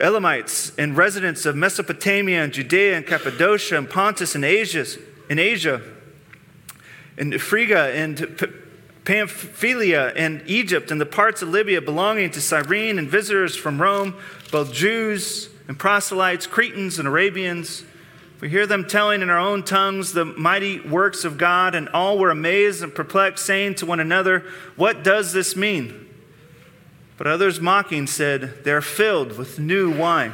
Elamites and residents of Mesopotamia and Judea and Cappadocia and Pontus and Asia, in Asia, and Phrygia and Pamphylia and Egypt and the parts of Libya belonging to Cyrene and visitors from Rome, both Jews and proselytes, Cretans and Arabians. We hear them telling in our own tongues the mighty works of God, and all were amazed and perplexed, saying to one another, What does this mean? But others mocking said, They are filled with new wine.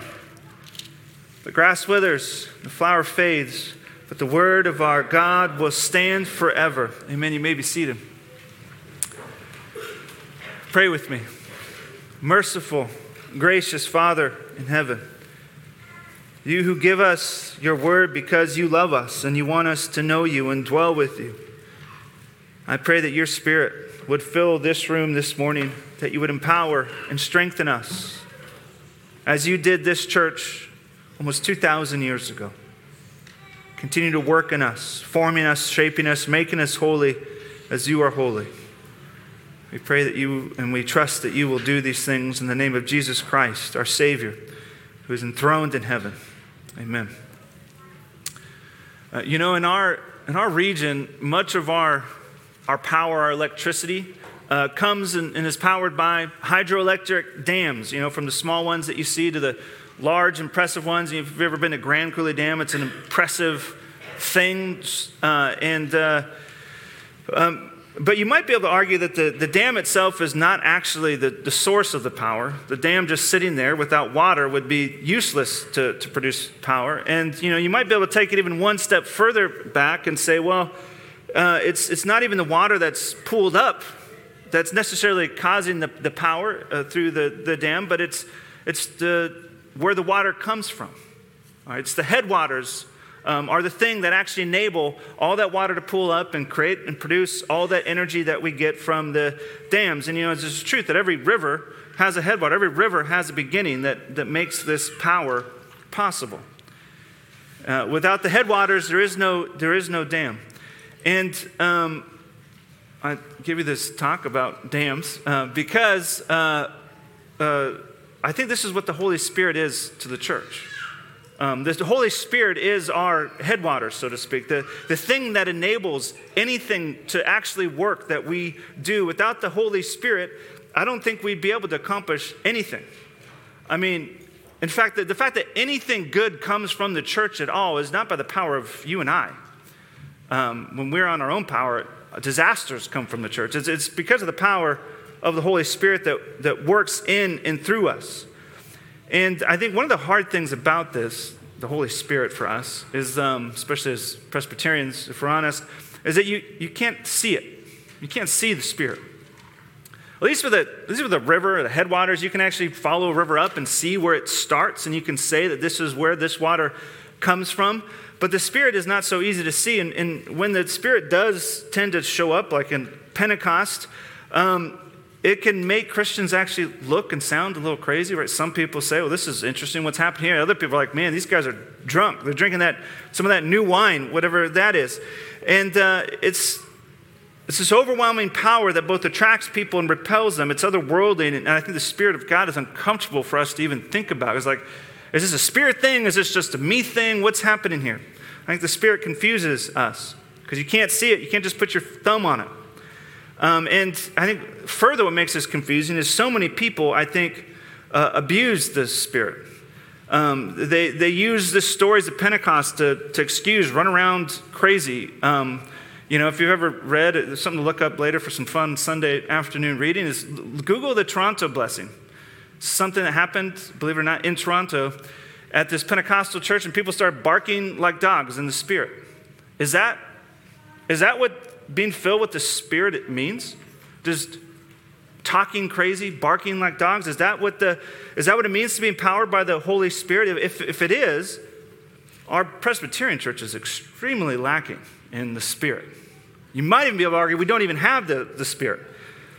The grass withers, the flower fades, but the word of our God will stand forever. Amen. You may be seated. Pray with me. Merciful, gracious Father in heaven, you who give us your word because you love us and you want us to know you and dwell with you, I pray that your spirit would fill this room this morning, that you would empower and strengthen us as you did this church almost 2,000 years ago. Continue to work in us, forming us, shaping us, making us holy as you are holy. We pray that you and we trust that you will do these things in the name of Jesus Christ, our Savior, who is enthroned in heaven. Amen. Uh, you know, in our, in our region, much of our, our power, our electricity, uh, comes and, and is powered by hydroelectric dams, you know, from the small ones that you see to the large, impressive ones. If you've ever been to Grand Coulee Dam, it's an impressive thing. Uh, and uh, um, but you might be able to argue that the, the dam itself is not actually the, the source of the power. The dam just sitting there without water would be useless to, to produce power. And you know, you might be able to take it even one step further back and say, well, uh, it's, it's not even the water that's pooled up that's necessarily causing the, the power uh, through the, the dam, but it's, it's the, where the water comes from. It's the headwaters um, are the thing that actually enable all that water to pool up and create and produce all that energy that we get from the dams. And you know, it's the truth that every river has a headwater, every river has a beginning that, that makes this power possible. Uh, without the headwaters, there is no, there is no dam. And um, I give you this talk about dams uh, because uh, uh I think this is what the Holy Spirit is to the church. Um, the Holy Spirit is our headwater, so to speak, the, the thing that enables anything to actually work that we do. Without the Holy Spirit, I don't think we'd be able to accomplish anything. I mean, in fact, the, the fact that anything good comes from the church at all is not by the power of you and I. Um, when we're on our own power, disasters come from the church. It's, it's because of the power of the Holy Spirit that, that works in and through us. And I think one of the hard things about this, the Holy Spirit for us, is, um, especially as Presbyterians, if we're honest, is that you, you can't see it. You can't see the Spirit. At least with, the, at least with the river, or the headwaters, you can actually follow a river up and see where it starts, and you can say that this is where this water comes from. But the Spirit is not so easy to see. And, and when the Spirit does tend to show up, like in Pentecost, um, it can make Christians actually look and sound a little crazy, right? Some people say, well, this is interesting what's happening here. Other people are like, man, these guys are drunk. They're drinking that, some of that new wine, whatever that is. And uh, it's, it's this overwhelming power that both attracts people and repels them. It's otherworldly, and I think the Spirit of God is uncomfortable for us to even think about. It's like, is this a spirit thing? Is this just a me thing? What's happening here? I think the Spirit confuses us because you can't see it. You can't just put your thumb on it. Um, and I think further what makes this confusing is so many people, I think, uh, abuse the Spirit. Um, they, they use the stories of Pentecost to, to excuse, run around crazy. Um, You know, if you've ever read, something to look up later for some fun Sunday afternoon reading, is Google the Toronto blessing. Something that happened, believe it or not, in Toronto at this Pentecostal church, and people started barking like dogs in the Spirit. Is that, is that what being filled with the Spirit it means? Just talking crazy, barking like dogs? Is that what, the, is that what it means to be empowered by the Holy Spirit? If, if it is, our Presbyterian church is extremely lacking in the Spirit. You might even be able to argue we don't even have the, the Spirit.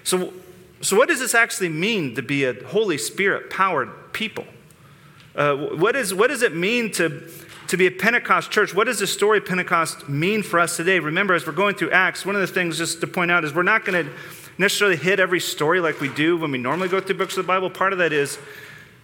So, so, what does this actually mean to be a Holy Spirit powered people? Uh, what, is, what does it mean to, to be a Pentecost church? What does the story of Pentecost mean for us today? Remember, as we're going through Acts, one of the things just to point out is we're not going to necessarily hit every story like we do when we normally go through books of the Bible. Part of that is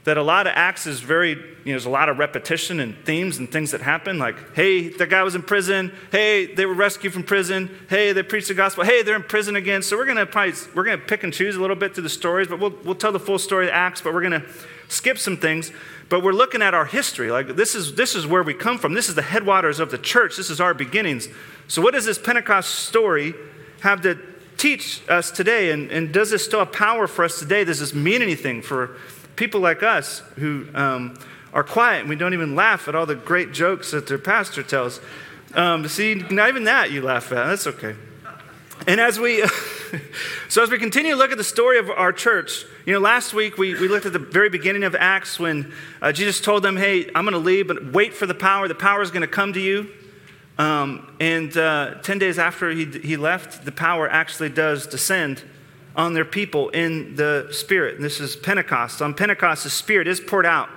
that a lot of Acts is very, you know, there's a lot of repetition and themes and things that happen. Like, hey, the guy was in prison. Hey, they were rescued from prison. Hey, they preached the gospel. Hey, they're in prison again. So we're gonna probably we're gonna pick and choose a little bit through the stories, but we'll we'll tell the full story of Acts. But we're gonna skip some things. But we're looking at our history. Like this is this is where we come from. This is the headwaters of the church. This is our beginnings. So what does this Pentecost story have to teach us today? And, and does this still have power for us today? Does this mean anything for people like us who um, are quiet and we don't even laugh at all the great jokes that their pastor tells. Um, see, not even that you laugh at. That's okay. And as we, so as we continue to look at the story of our church, you know, last week we, we looked at the very beginning of Acts when uh, Jesus told them, hey, I'm going to leave, but wait for the power. The power is going to come to you. Um, and uh, 10 days after he, he left, the power actually does descend on their people in the Spirit. And this is Pentecost. On Pentecost, the Spirit is poured out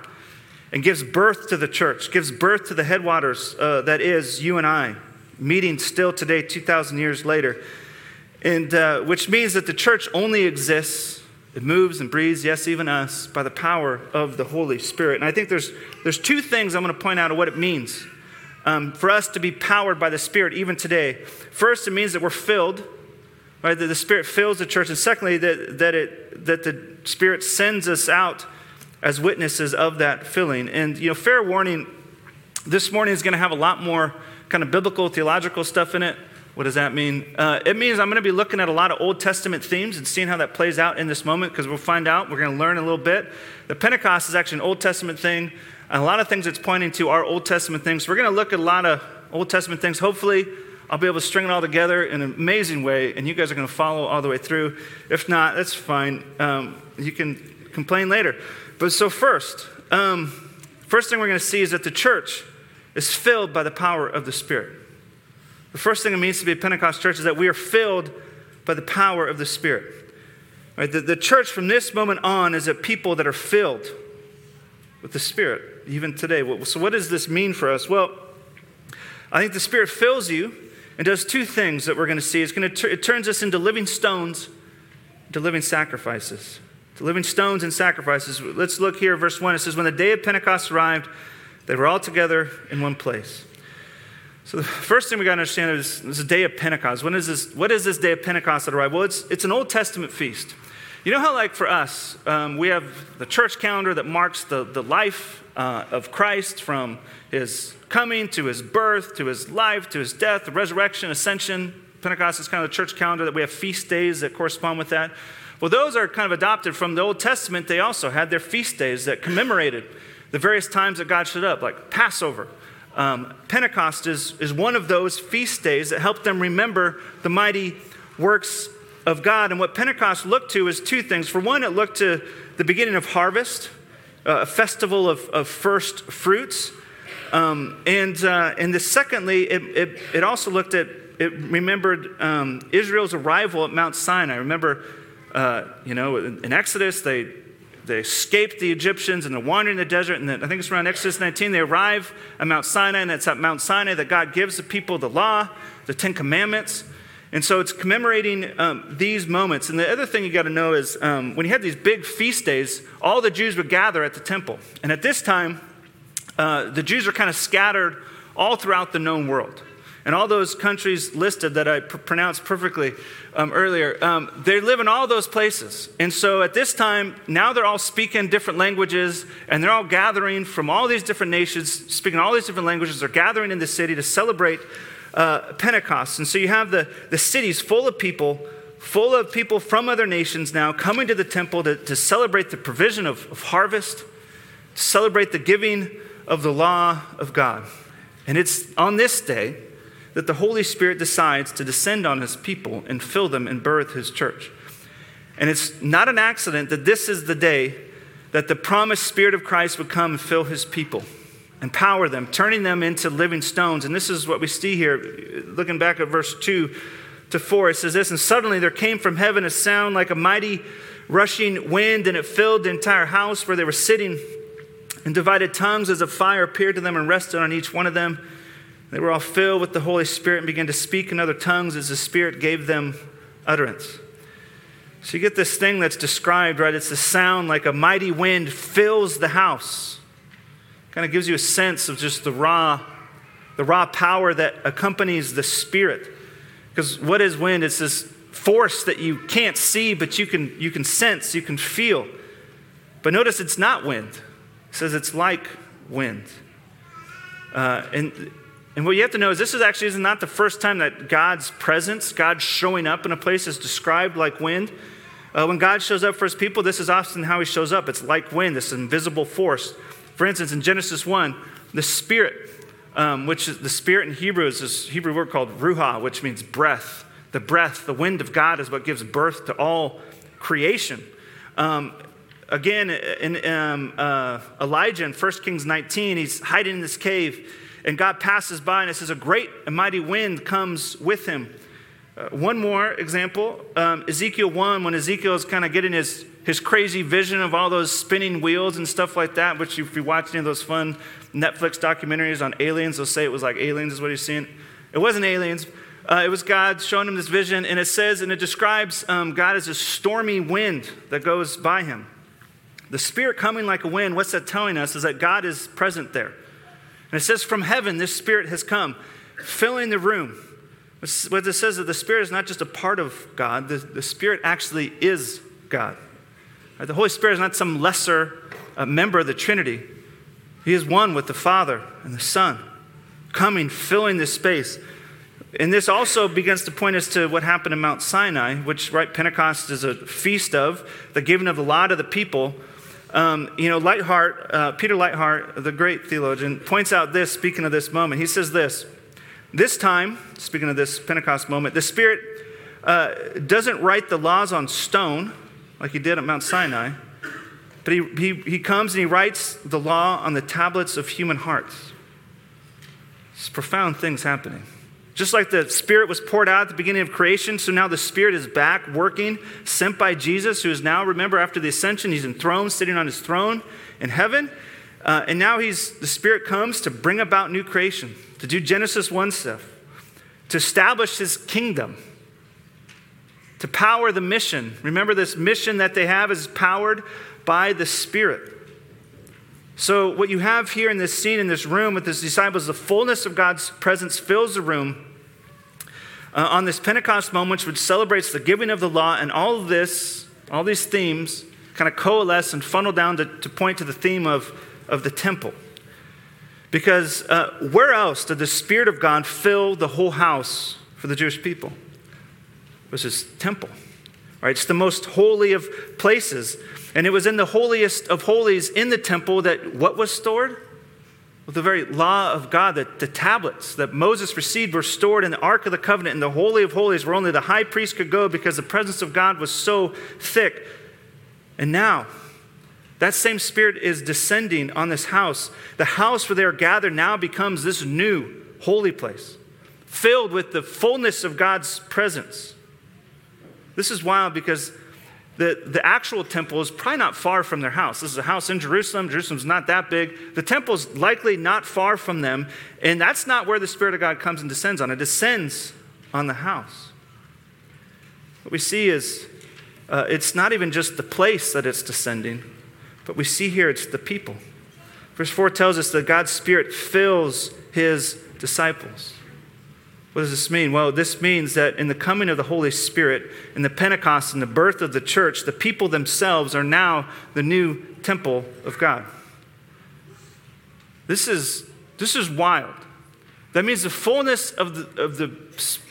and gives birth to the church, gives birth to the headwaters uh, that is you and I, meeting still today, 2,000 years later. And uh, which means that the church only exists, it moves and breathes, yes, even us, by the power of the Holy Spirit. And I think there's, there's two things I'm going to point out of what it means um, for us to be powered by the Spirit even today. First, it means that we're filled right? That the Spirit fills the church. And secondly, that, that, it, that the Spirit sends us out as witnesses of that filling. And, you know, fair warning, this morning is going to have a lot more kind of biblical, theological stuff in it. What does that mean? Uh, it means I'm going to be looking at a lot of Old Testament themes and seeing how that plays out in this moment because we'll find out. We're going to learn a little bit. The Pentecost is actually an Old Testament thing, and a lot of things it's pointing to are Old Testament things. We're going to look at a lot of Old Testament things. Hopefully, I'll be able to string it all together in an amazing way, and you guys are going to follow all the way through. If not, that's fine. Um, you can complain later. But so, first, um, first thing we're going to see is that the church is filled by the power of the Spirit. The first thing it means to be a Pentecost church is that we are filled by the power of the Spirit. Right? The, the church from this moment on is a people that are filled with the Spirit, even today. So, what does this mean for us? Well, I think the Spirit fills you and does two things that we're going to see. It's going to it turns us into living stones, to living sacrifices, to living stones and sacrifices. Let's look here, verse one. It says, "When the day of Pentecost arrived, they were all together in one place." So the first thing we got to understand is this day of Pentecost. When is this? What is this day of Pentecost that arrived? Well, it's it's an Old Testament feast. You know how, like for us, um, we have the church calendar that marks the, the life uh, of Christ from his coming to his birth to his life to his death, resurrection, ascension. Pentecost is kind of the church calendar that we have feast days that correspond with that. Well, those are kind of adopted from the Old Testament. They also had their feast days that commemorated the various times that God showed up, like Passover. Um, Pentecost is, is one of those feast days that helped them remember the mighty works of God. And what Pentecost looked to is two things. For one, it looked to the beginning of harvest, uh, a festival of, of first fruits. Um, and, uh, and the secondly, it, it, it, also looked at, it remembered um, Israel's arrival at Mount Sinai. Remember, uh, you know, in, in, Exodus, they, they escaped the Egyptians and they're wandering the desert. And then, I think it's around Exodus 19, they arrive at Mount Sinai, and it's at Mount Sinai that God gives the people the law, the Ten Commandments. And so it's commemorating um, these moments. And the other thing you got to know is um, when you had these big feast days, all the Jews would gather at the temple. And at this time, uh, the Jews are kind of scattered all throughout the known world. And all those countries listed that I pr- pronounced perfectly um, earlier, um, they live in all those places. And so at this time, now they're all speaking different languages, and they're all gathering from all these different nations, speaking all these different languages. They're gathering in the city to celebrate uh, Pentecost. And so you have the, the cities full of people, full of people from other nations now coming to the temple to, to celebrate the provision of, of harvest, to celebrate the giving of the law of God. And it's on this day that the Holy Spirit decides to descend on his people and fill them and birth his church. And it's not an accident that this is the day that the promised Spirit of Christ would come and fill his people, empower them, turning them into living stones. And this is what we see here, looking back at verse 2 to 4. It says this And suddenly there came from heaven a sound like a mighty rushing wind, and it filled the entire house where they were sitting. And divided tongues as a fire appeared to them and rested on each one of them. They were all filled with the Holy Spirit and began to speak in other tongues as the Spirit gave them utterance. So you get this thing that's described, right? It's the sound like a mighty wind fills the house. Kind of gives you a sense of just the raw, the raw power that accompanies the Spirit. Because what is wind? It's this force that you can't see, but you can, you can sense, you can feel. But notice it's not wind says it's like wind. Uh, and, and what you have to know is this is actually is not the first time that God's presence, God showing up in a place, is described like wind. Uh, when God shows up for his people, this is often how he shows up. It's like wind, this invisible force. For instance, in Genesis 1, the Spirit, um, which is the Spirit in Hebrew is this Hebrew word called ruach, which means breath. The breath, the wind of God is what gives birth to all creation. Um, again, in um, uh, Elijah in 1 Kings 19, he's hiding in this cave, and God passes by, and it says, A great and mighty wind comes with him. Uh, one more example um, Ezekiel 1, when Ezekiel is kind of getting his, his crazy vision of all those spinning wheels and stuff like that, which if you watch any of those fun Netflix documentaries on aliens, they'll say it was like aliens, is what he's seeing. It wasn't aliens. Uh, it was God showing him this vision, and it says, and it describes um, God as a stormy wind that goes by him. The Spirit coming like a wind, what's that telling us is that God is present there. And it says, from heaven, this Spirit has come, filling the room. What it says is that the Spirit is not just a part of God, the, the Spirit actually is God. The Holy Spirit is not some lesser uh, member of the Trinity, He is one with the Father and the Son, coming, filling this space. And this also begins to point us to what happened in Mount Sinai, which, right, Pentecost is a feast of, the giving of the law to the people. Um, you know, Leithart, uh, Peter Leithart, the great theologian, points out this, speaking of this moment. He says this This time, speaking of this Pentecost moment, the Spirit uh, doesn't write the laws on stone like he did at Mount Sinai, but he, he, he comes and he writes the law on the tablets of human hearts. It's profound things happening. Just like the Spirit was poured out at the beginning of creation, so now the Spirit is back working, sent by Jesus, who is now, remember, after the ascension, he's enthroned, sitting on his throne in heaven. Uh, and now he's, the Spirit comes to bring about new creation, to do Genesis 1 stuff, to establish his kingdom, to power the mission. Remember, this mission that they have is powered by the Spirit. So, what you have here in this scene in this room with his disciples, the fullness of God's presence fills the room uh, on this Pentecost moment, which celebrates the giving of the law, and all of this, all these themes kind of coalesce and funnel down to, to point to the theme of, of the temple. Because uh, where else did the Spirit of God fill the whole house for the Jewish people? Was his temple. Right? It's the most holy of places. And it was in the holiest of holies in the temple that what was stored? Well, the very law of God, the, the tablets that Moses received were stored in the Ark of the Covenant in the Holy of Holies, where only the high priest could go because the presence of God was so thick. And now, that same Spirit is descending on this house. The house where they are gathered now becomes this new holy place, filled with the fullness of God's presence. This is wild because the, the actual temple is probably not far from their house. This is a house in Jerusalem. Jerusalem's not that big. The temple's likely not far from them. And that's not where the Spirit of God comes and descends on. It descends on the house. What we see is uh, it's not even just the place that it's descending, but we see here it's the people. Verse 4 tells us that God's Spirit fills his disciples. What does this mean? Well, this means that in the coming of the Holy Spirit, in the Pentecost, and the birth of the church, the people themselves are now the new temple of God. This is, this is wild. That means the fullness of the, of, the,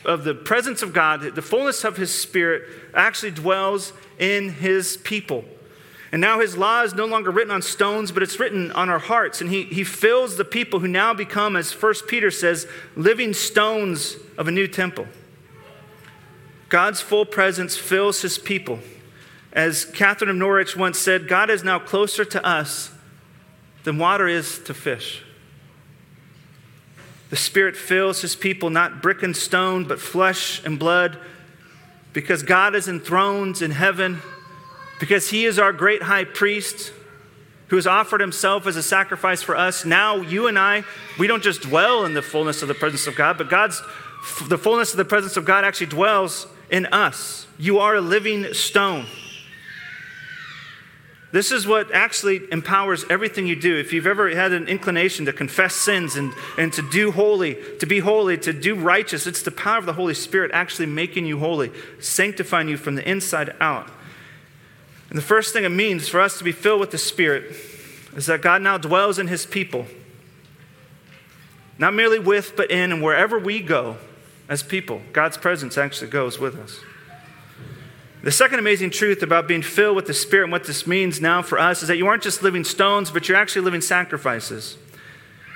of the presence of God, the fullness of His Spirit actually dwells in His people. And now His law is no longer written on stones, but it's written on our hearts. And He, he fills the people who now become, as 1 Peter says, living stones of a new temple. God's full presence fills His people. As Catherine of Norwich once said, God is now closer to us than water is to fish. The Spirit fills his people, not brick and stone, but flesh and blood, because God is enthroned in heaven, because he is our great high priest who has offered himself as a sacrifice for us. Now, you and I, we don't just dwell in the fullness of the presence of God, but God's the fullness of the presence of God actually dwells in us. You are a living stone. This is what actually empowers everything you do. If you've ever had an inclination to confess sins and, and to do holy, to be holy, to do righteous, it's the power of the Holy Spirit actually making you holy, sanctifying you from the inside out. And the first thing it means for us to be filled with the Spirit is that God now dwells in His people. Not merely with, but in, and wherever we go as people, God's presence actually goes with us. The second amazing truth about being filled with the Spirit and what this means now for us is that you aren't just living stones, but you're actually living sacrifices.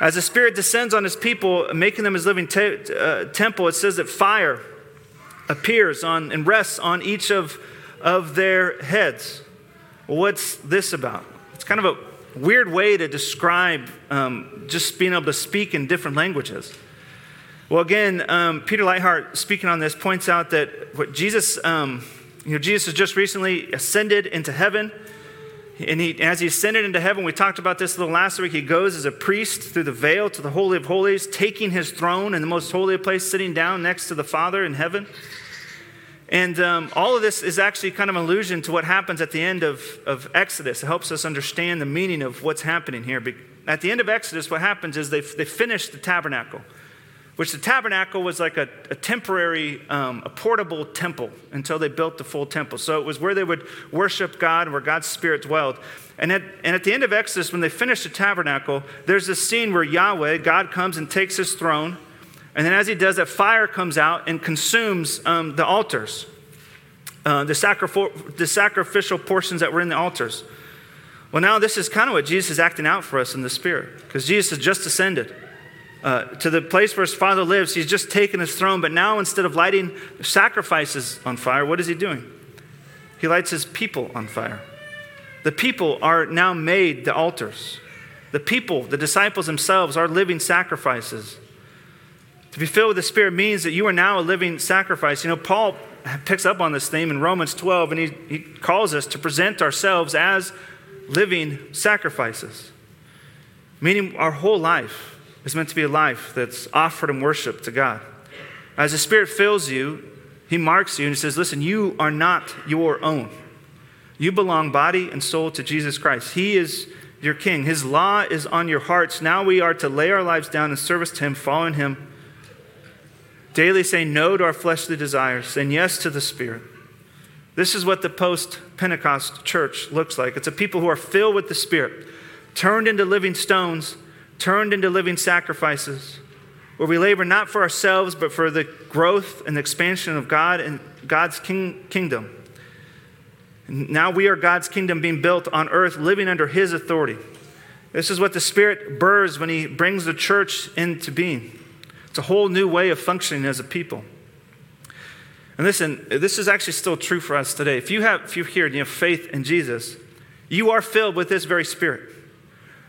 As the Spirit descends on His people, making them His living te- uh, temple, it says that fire appears on and rests on each of, of their heads. What's this about? It's kind of a weird way to describe um, just being able to speak in different languages. Well, again, um, Peter Leithart, speaking on this, points out that what Jesus. Um, you know, Jesus has just recently ascended into heaven. And he, as he ascended into heaven, we talked about this a little last week. He goes as a priest through the veil to the Holy of Holies, taking his throne in the most holy place, sitting down next to the Father in heaven. And um, all of this is actually kind of an allusion to what happens at the end of, of Exodus. It helps us understand the meaning of what's happening here. At the end of Exodus, what happens is they, they finish the tabernacle which the tabernacle was like a, a temporary, um, a portable temple until they built the full temple. So it was where they would worship God, where God's Spirit dwelled. And at, and at the end of Exodus, when they finish the tabernacle, there's this scene where Yahweh, God comes and takes his throne. And then as he does that, fire comes out and consumes um, the altars, uh, the, the sacrificial portions that were in the altars. Well, now this is kind of what Jesus is acting out for us in the Spirit, because Jesus has just ascended uh, to the place where his father lives. He's just taken his throne, but now instead of lighting sacrifices on fire, what is he doing? He lights his people on fire. The people are now made the altars. The people, the disciples themselves, are living sacrifices. To be filled with the Spirit means that you are now a living sacrifice. You know, Paul picks up on this theme in Romans 12, and he, he calls us to present ourselves as living sacrifices, meaning our whole life is meant to be a life that's offered in worship to God. As the Spirit fills you, He marks you and He says, Listen, you are not your own. You belong body and soul to Jesus Christ. He is your King. His law is on your hearts. Now we are to lay our lives down in service to Him, following Him, daily say no to our fleshly desires, and yes to the Spirit. This is what the post Pentecost church looks like. It's a people who are filled with the Spirit, turned into living stones turned into living sacrifices, where we labor not for ourselves, but for the growth and expansion of God and God's king, kingdom. Now we are God's kingdom being built on earth, living under His authority. This is what the Spirit burrs when He brings the church into being. It's a whole new way of functioning as a people. And listen, this is actually still true for us today. If you have, if you're here and you have faith in Jesus, you are filled with this very Spirit.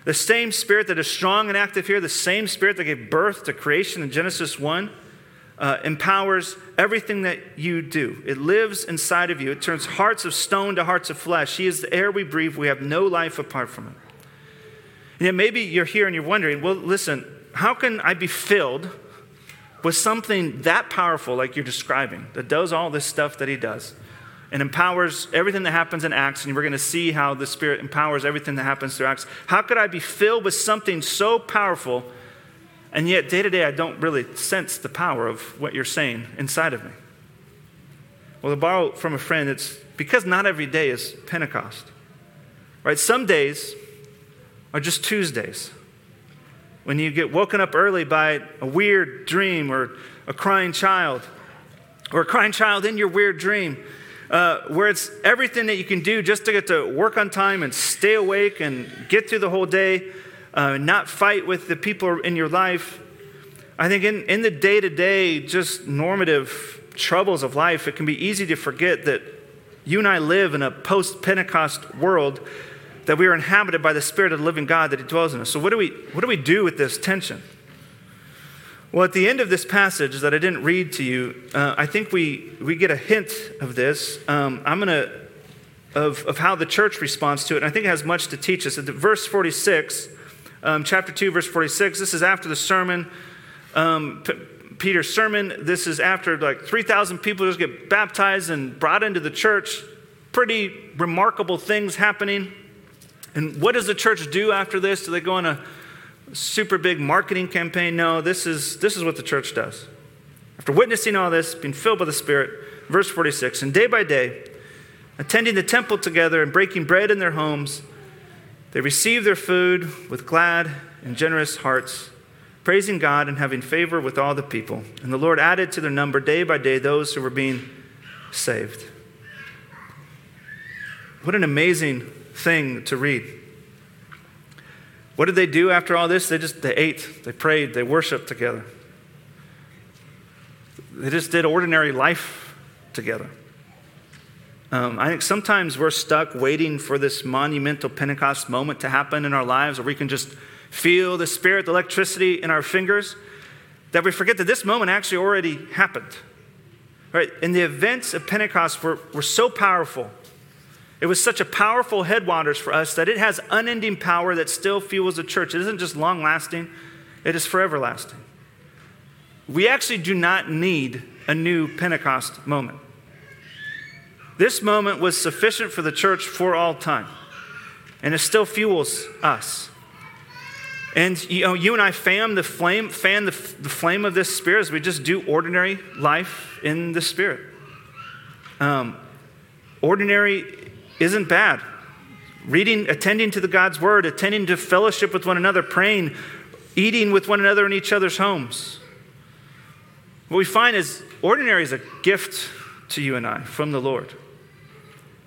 The same spirit that is strong and active here, the same spirit that gave birth to creation in Genesis 1, uh, empowers everything that you do. It lives inside of you. It turns hearts of stone to hearts of flesh. He is the air we breathe. We have no life apart from Him. And yet, maybe you're here and you're wondering, well, listen, how can I be filled with something that powerful like you're describing that does all this stuff that He does? and empowers everything that happens in Acts, and we're going to see how the Spirit empowers everything that happens through Acts. How could I be filled with something so powerful, and yet day to day I don't really sense the power of what you're saying inside of me? Well, to borrow from a friend, it's because not every day is Pentecost. Right? Some days are just Tuesdays. When you get woken up early by a weird dream or a crying child, or a crying child in your weird dream, uh, where it's everything that you can do just to get to work on time and stay awake and get through the whole day, uh, not fight with the people in your life. I think in, in the day to day, just normative troubles of life, it can be easy to forget that you and I live in a post Pentecost world that we are inhabited by the Spirit of the living God that He dwells in us. So, what do we, what do, we do with this tension? Well, at the end of this passage that I didn't read to you, uh, I think we, we get a hint of this. Um, I'm going to, of, of how the church responds to it. And I think it has much to teach us. At verse 46, um, chapter 2, verse 46, this is after the sermon. Um, P- Peter's sermon. This is after like 3,000 people just get baptized and brought into the church. Pretty remarkable things happening. And what does the church do after this? Do they go on a super big marketing campaign? No, this is, this is what the church does. After witnessing all this, being filled by the Spirit, verse 46, and day by day, attending the temple together and breaking bread in their homes, they received their food with glad and generous hearts, praising God and having favor with all the people. And the Lord added to their number day by day those who were being saved. What an amazing thing to read. What did they do after all this? They just they ate, they prayed, they worshiped together. They just did ordinary life together. Um, I think sometimes we're stuck waiting for this monumental Pentecost moment to happen in our lives where we can just feel the spirit, the electricity in our fingers, that we forget that this moment actually already happened. Right? And the events of Pentecost were, were so powerful it was such a powerful headwaters for us that it has unending power that still fuels the church. It isn't just long lasting, it is forever lasting. We actually do not need a new Pentecost moment. This moment was sufficient for the church for all time, and it still fuels us. And you, know, you and I fan the flame, fan the, the flame of this spirit as we just do ordinary life in the spirit. Um, ordinary isn't bad. Reading, attending to the God's word, attending to fellowship with one another, praying, eating with one another in each other's homes. What we find is ordinary is a gift to you and I from the Lord.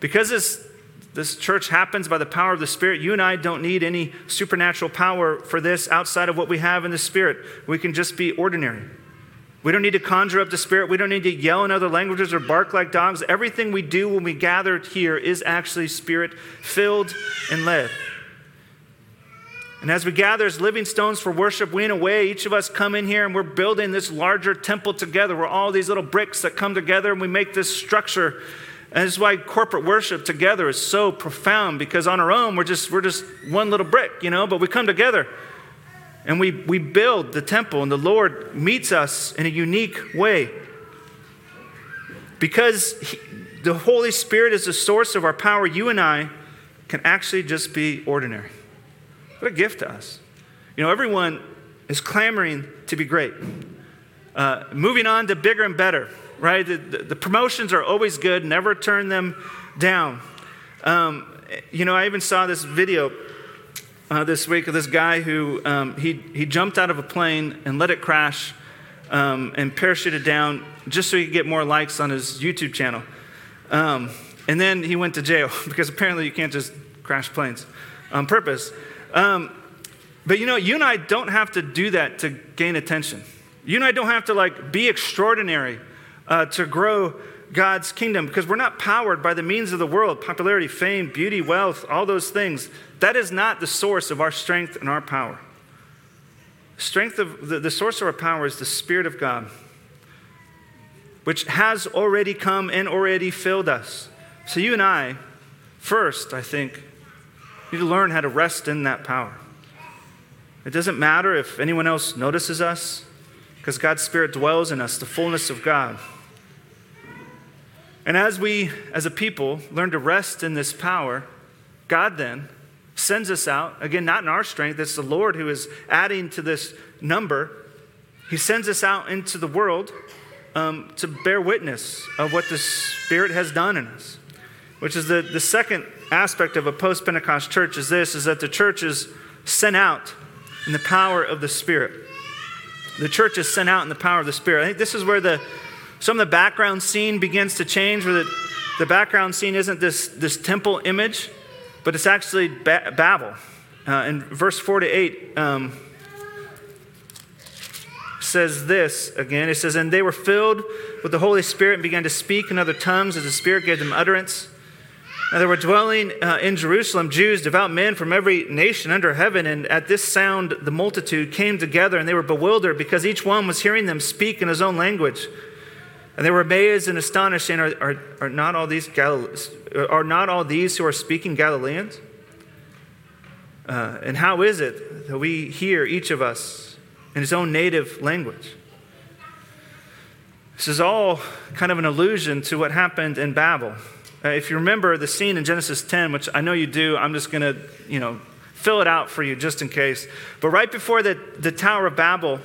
Because this, this church happens by the power of the Spirit, you and I don't need any supernatural power for this outside of what we have in the Spirit. We can just be ordinary. We don't need to conjure up the Spirit. We don't need to yell in other languages or bark like dogs. Everything we do when we gather here is actually Spirit filled and led. And as we gather as living stones for worship, we, in a way, each of us come in here and we're building this larger temple together. We're all these little bricks that come together and we make this structure. And this is why corporate worship together is so profound because on our own, we're just, we're just one little brick, you know, but we come together and we, we build the temple, and the Lord meets us in a unique way. Because he, the Holy Spirit is the source of our power, you and I can actually just be ordinary. What a gift to us. You know, everyone is clamoring to be great. Uh, moving on to bigger and better, right? The, the, the, promotions are always good, never turn them down. Um, you know, I even saw this video uh, this week of this guy who um, he, he jumped out of a plane and let it crash um, and parachuted down just so he could get more likes on his YouTube channel. Um, and then he went to jail because apparently you can't just crash planes on purpose. Um, but you know, you and I don't have to do that to gain attention. You and I don't have to like be extraordinary uh, to grow God's kingdom because we're not powered by the means of the world popularity, fame, beauty, wealth, all those things. That is not the source of our strength and our power. Strength of the, the source of our power is the Spirit of God, which has already come and already filled us. So you and I, first, I think, need to learn how to rest in that power. It doesn't matter if anyone else notices us, because God's Spirit dwells in us, the fullness of God. And as we, as a people, learn to rest in this power, God then sends us out, again, not in our strength, it's the Lord who is adding to this number. He sends us out into the world um, to bear witness of what the Spirit has done in us, which is the, the second aspect of a post Pentecost church is this is that the church is sent out in the power of the Spirit. The church is sent out in the power of the Spirit. I think this is where the, some of the background scene begins to change, where the, the background scene isn't this, this temple image, but it's actually ba- Babel. Uh, in verse 4 to 8, um, says this again. It says, And they were filled with the Holy Spirit and began to speak in other tongues as the Spirit gave them utterance. Now there were dwelling uh, in Jerusalem Jews, devout men from every nation under heaven, and at this sound the multitude came together, and they were bewildered because each one was hearing them speak in his own language. And they were amazed and astonished, saying, Are, are, are not all these are not all these who are speaking Galileans? Uh, and how is it that we hear each of us in his own native language? This is all kind of an allusion to what happened in Babel. Uh, if you remember the scene in Genesis 10, which I know you do, I'm just going to, you know, fill it out for you just in case. But right before the, the Tower of Babel,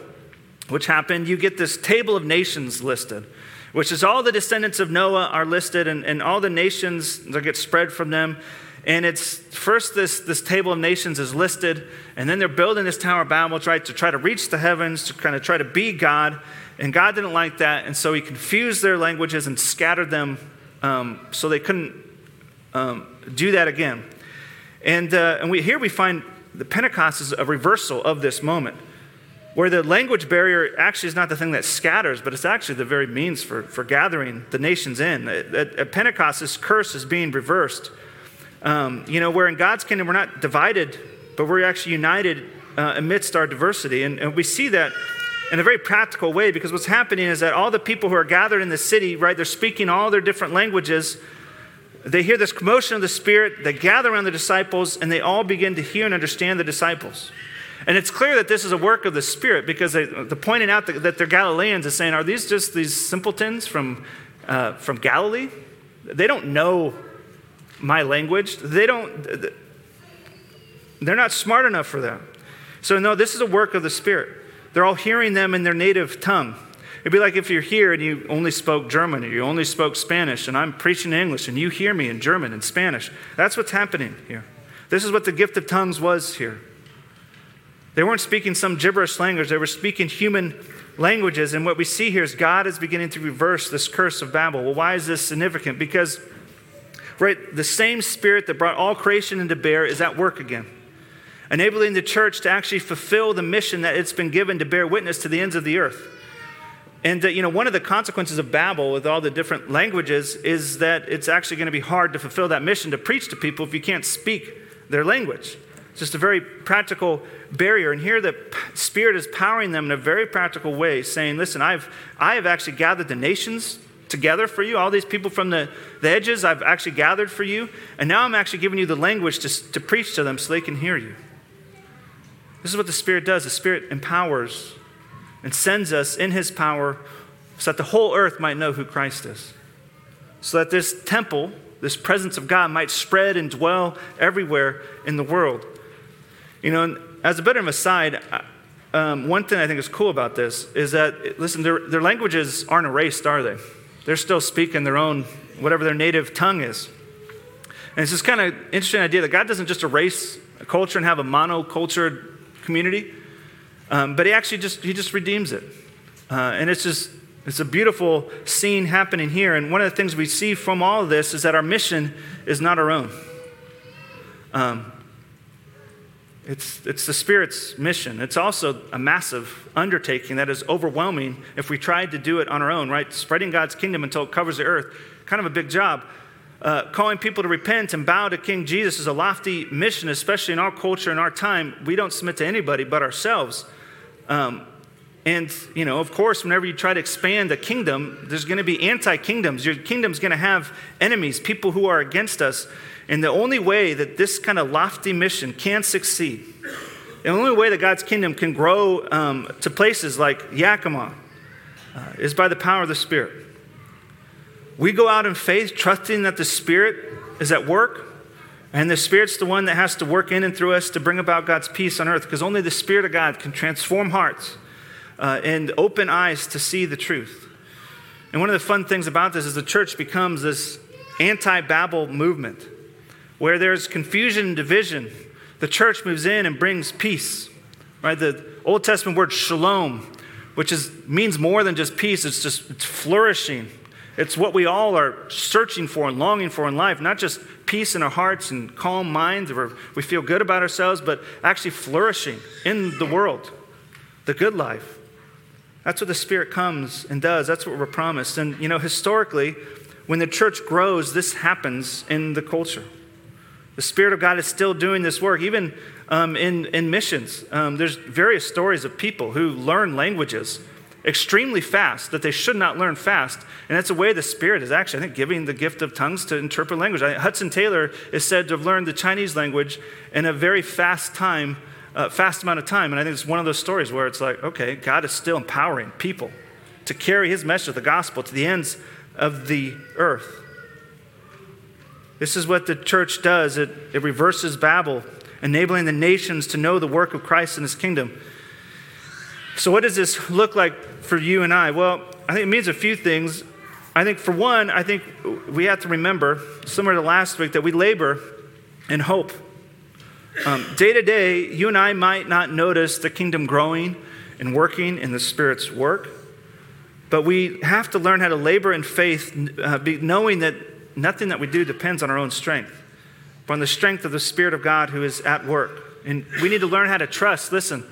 which happened, you get this table of nations listed, which is all the descendants of Noah are listed and, and all the nations that get spread from them. And it's first this, this table of nations is listed, and then they're building this Tower of Babel right, to try to reach the heavens, to kind of try to be God. And God didn't like that, and so he confused their languages and scattered them um, so they couldn't um, do that again. And, uh, and we, here we find the Pentecost is a reversal of this moment, where the language barrier actually is not the thing that scatters, but it's actually the very means for, for gathering the nations in. At, at Pentecost, this curse is being reversed. Um, you know, where in God's kingdom we're not divided, but we're actually united uh, amidst our diversity. And, and we see that in a very practical way because what's happening is that all the people who are gathered in the city, right, they're speaking all their different languages. They hear this commotion of the Spirit, they gather around the disciples, and they all begin to hear and understand the disciples. And it's clear that this is a work of the Spirit because they, the pointing out that, they're Galileans is saying, Are these just these simpletons from, uh, from Galilee? They don't know my language. They don't, they're not smart enough for that. So, no, this is a work of the Spirit. They're all hearing them in their native tongue. It'd be like if you're here and you only spoke German or you only spoke Spanish, and I'm preaching English and you hear me in German and Spanish. That's what's happening here. This is what the gift of tongues was here. They weren't speaking some gibberish language, they were speaking human languages. And what we see here is God is beginning to reverse this curse of Babel. Well, why is this significant? Because right? The same spirit that brought all creation into bear is at work again, enabling the church to actually fulfill the mission that it's been given to bear witness to the ends of the earth. And uh, you know, one of the consequences of Babel with all the different languages is that it's actually going to be hard to fulfill that mission to preach to people if you can't speak their language. It's just a very practical barrier. And here the Spirit is powering them in a very practical way, saying, Listen, I've, I have actually gathered the nations together for you. All these people from the, the edges I've actually gathered for you. And now I'm actually giving you the language to, to preach to them so they can hear you. This is what the Spirit does the Spirit empowers and sends us in His power so that the whole earth might know who Christ is. So that this temple, this presence of God, might spread and dwell everywhere in the world. You know, as a bit of an aside, um, one thing I think is cool about this is that, listen, their, their languages aren't erased, are they? They're still speaking their own, whatever their native tongue is. And it's this kind of interesting idea that God doesn't just erase a culture and have a monocultured community, um, but He actually just He just redeems it. Uh, and it's just it's a beautiful scene happening here. And one of the things we see from all of this is that our mission is not our own. Um, it's, it's the Spirit's mission. It's also a massive undertaking that is overwhelming if we tried to do it on our own, right? Spreading God's kingdom until it covers the earth, kind of a big job. Uh, calling people to repent and bow to King Jesus is a lofty mission, especially in our culture and our time. We don't submit to anybody but ourselves. Um, and, you know, of course, whenever you try to expand a kingdom, there's going to be anti kingdoms. Your kingdom's going to have enemies, people who are against us. And the only way that this kind of lofty mission can succeed, the only way that God's kingdom can grow um, to places like Yakima uh, is by the power of the Spirit. We go out in faith, trusting that the Spirit is at work, and the Spirit's the one that has to work in and through us to bring about God's peace on earth, because only the Spirit of God can transform hearts uh, and open eyes to see the truth. And one of the fun things about this is the church becomes this anti Babel movement where there's confusion and division, the church moves in and brings peace. Right? The Old Testament word shalom, which is, means more than just peace, it's just it's flourishing. It's what we all are searching for and longing for in life, not just peace in our hearts and calm minds where we feel good about ourselves, but actually flourishing in the world, the good life. That's what the Spirit comes and does. That's what we're promised. And, you know, historically, when the church grows, this happens in the culture. The Spirit of God is still doing this work, even um, in, in missions. Um, there's various stories of people who learn languages extremely fast that they should not learn fast. And that's a way the Spirit is actually, I think, giving the gift of tongues to interpret language. Hudson Taylor is said to have learned the Chinese language in a very fast time uh, fast amount of time. And I think it's one of those stories where it's like, okay, God is still empowering people to carry his message of the gospel to the ends of the earth. This is what the church does it, it reverses Babel, enabling the nations to know the work of Christ in his kingdom. So, what does this look like for you and I? Well, I think it means a few things. I think, for one, I think we have to remember, similar to last week, that we labor in hope. Um, day to day, you and I might not notice the kingdom growing and working in the Spirit's work, but we have to learn how to labor in faith, uh, be, knowing that nothing that we do depends on our own strength, but on the strength of the Spirit of God who is at work. And we need to learn how to trust. Listen,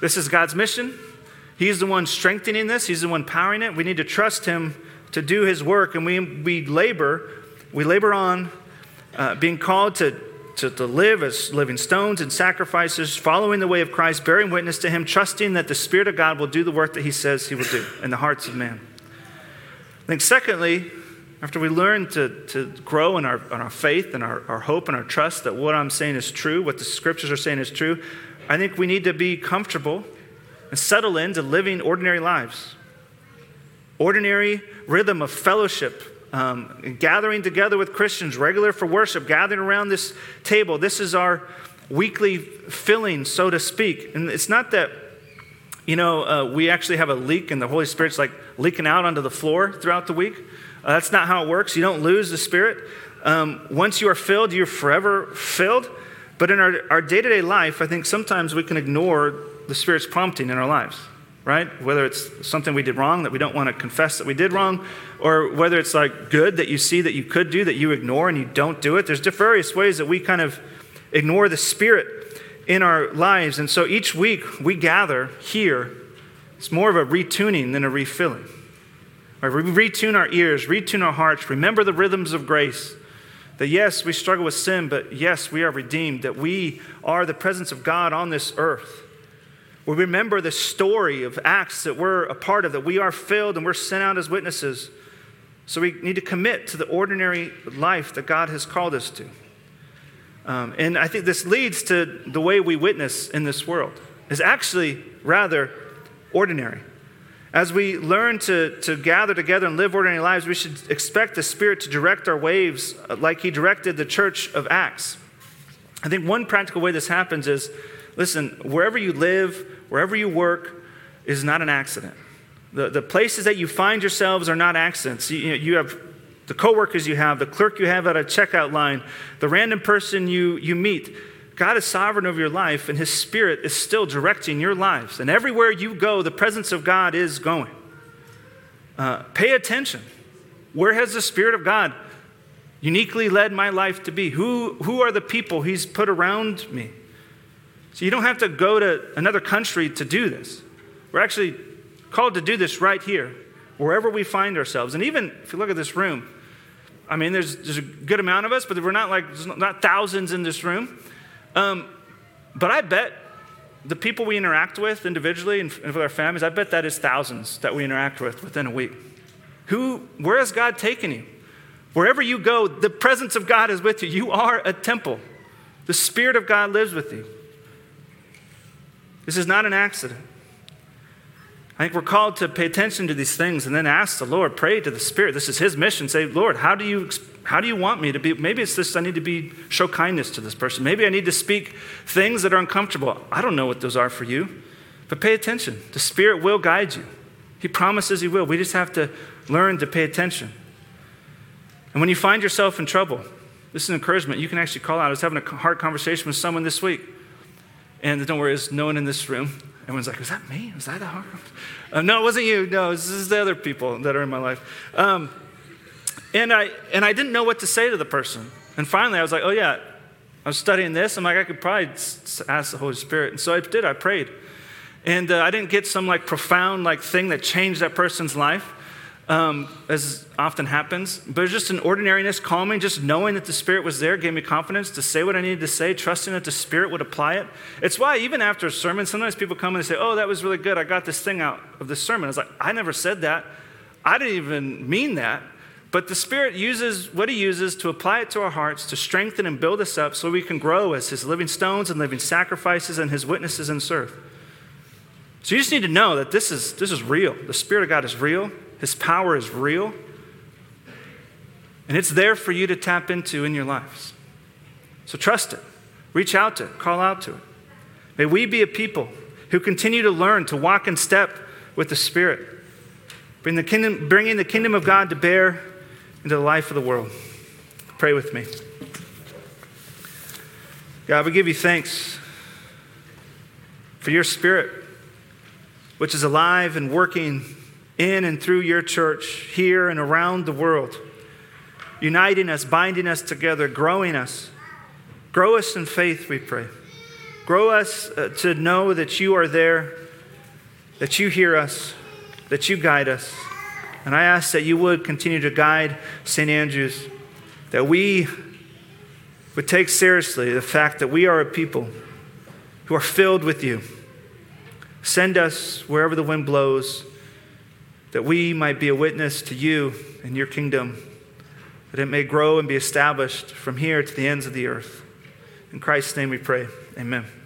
this is God's mission. He's the one strengthening this, He's the one powering it. We need to trust Him to do His work, and we, we labor, we labor on uh, being called to to, to live as living stones and sacrifices, following the way of Christ, bearing witness to Him, trusting that the Spirit of God will do the work that He says He will do in the hearts of man. I think, secondly, after we learn to, to grow in our, in our faith and our, our hope and our trust that what I'm saying is true, what the scriptures are saying is true, I think we need to be comfortable and settle into living ordinary lives. Ordinary rhythm of fellowship um, gathering together with Christians, regular for worship, gathering around this table. This is our weekly filling, so to speak. And it's not that, you know, uh, we actually have a leak and the Holy Spirit's like leaking out onto the floor throughout the week. Uh, that's not how it works. You don't lose the Spirit. Um, once you are filled, you're forever filled. But in our day to day life, I think sometimes we can ignore the Spirit's prompting in our lives right? Whether it's something we did wrong that we don't want to confess that we did wrong, or whether it's like good that you see that you could do that you ignore and you don't do it. There's various ways that we kind of ignore the Spirit in our lives. And so each week we gather here. It's more of a retuning than a refilling. Right? We retune our ears, retune our hearts, remember the rhythms of grace. That yes, we struggle with sin, but yes, we are redeemed, that we are the presence of God on this earth. We remember the story of Acts that we're a part of, that we are filled and we're sent out as witnesses. So we need to commit to the ordinary life that God has called us to. Um, and I think this leads to the way we witness in this world is actually rather ordinary. As we learn to, to gather together and live ordinary lives, we should expect the Spirit to direct our waves uh, like He directed the church of Acts. I think one practical way this happens is listen, wherever you live, wherever you work is not an accident. The, the places that you find yourselves are not accidents. You, you have the coworkers you have, the clerk you have at a checkout line, the random person you, you meet. God is sovereign over your life, and His Spirit is still directing your lives. And everywhere you go, the presence of God is going. Uh, pay attention. Where has the Spirit of God uniquely led my life to be? Who, who are the people He's put around me? So you don't have to go to another country to do this. We're actually called to do this right here, wherever we find ourselves. And even if you look at this room, I mean, there's, there's a good amount of us, but we're not like, there's not thousands in this room. Um, but I bet the people we interact with individually and with our families, I bet that is thousands that we interact with within a week. Who, where has God taken you? Wherever you go, the presence of God is with you. You are a temple. The Spirit of God lives with you. This is not an accident. I think we're called to pay attention to these things and then ask the Lord, pray to the Spirit. This is His mission. Say, Lord, how do you, how do you want me to be? Maybe it's this I need to be, show kindness to this person. Maybe I need to speak things that are uncomfortable. I don't know what those are for you, but pay attention. The Spirit will guide you. He promises He will. We just have to learn to pay attention. And when you find yourself in trouble, this is an encouragement. You can actually call out. I was having a hard conversation with someone this week. And don't worry, there's no one in this room. Everyone's like, was that me? Was that a hard Uh, no, it wasn't you. No, this is the other people that are in my life. Um, and, I, and I didn't know what to say to the person. And finally, I was like, oh, yeah, I was studying this. I'm like, I could probably ask the Holy Spirit. And so I did. I prayed. And uh, I didn't get some like profound like thing that changed that person's life um, as often happens, but it's just an ordinariness, calming, just knowing that the Spirit was there gave me confidence to say what I needed to say, trusting that the Spirit would apply it. It's why, even after a sermon, sometimes people come and say, Oh, that was really good. I got this thing out of the sermon. I was like, I never said that. I didn't even mean that. But the Spirit uses what He uses to apply it to our hearts, to strengthen and build us up so we can grow as His living stones and living sacrifices and His witnesses and serve. So you just need to know that this is, this is real. The Spirit of God is real. His power is real, and it's there for you to tap into in your lives. So trust it, reach out to it, call out to it. May we be a people who continue to learn to walk in step with the Spirit, bring the kingdom, bringing the kingdom of God to bear into the life of the world. Pray with me. God, we give you thanks for your Spirit, which is alive and working in and through your church here and around the world, uniting us, binding us together, growing us. Grow us in faith, we pray. Grow us uh, to know that you are there, that you hear us, that you guide us. And I ask that you would continue to guide St. Andrew's, that we would take seriously the fact that we are a people who are filled with you. Send us wherever the wind blows that we might be a witness to you and your kingdom, that it may grow and be established from here to the ends of the earth. In Christ's name we pray. Amen.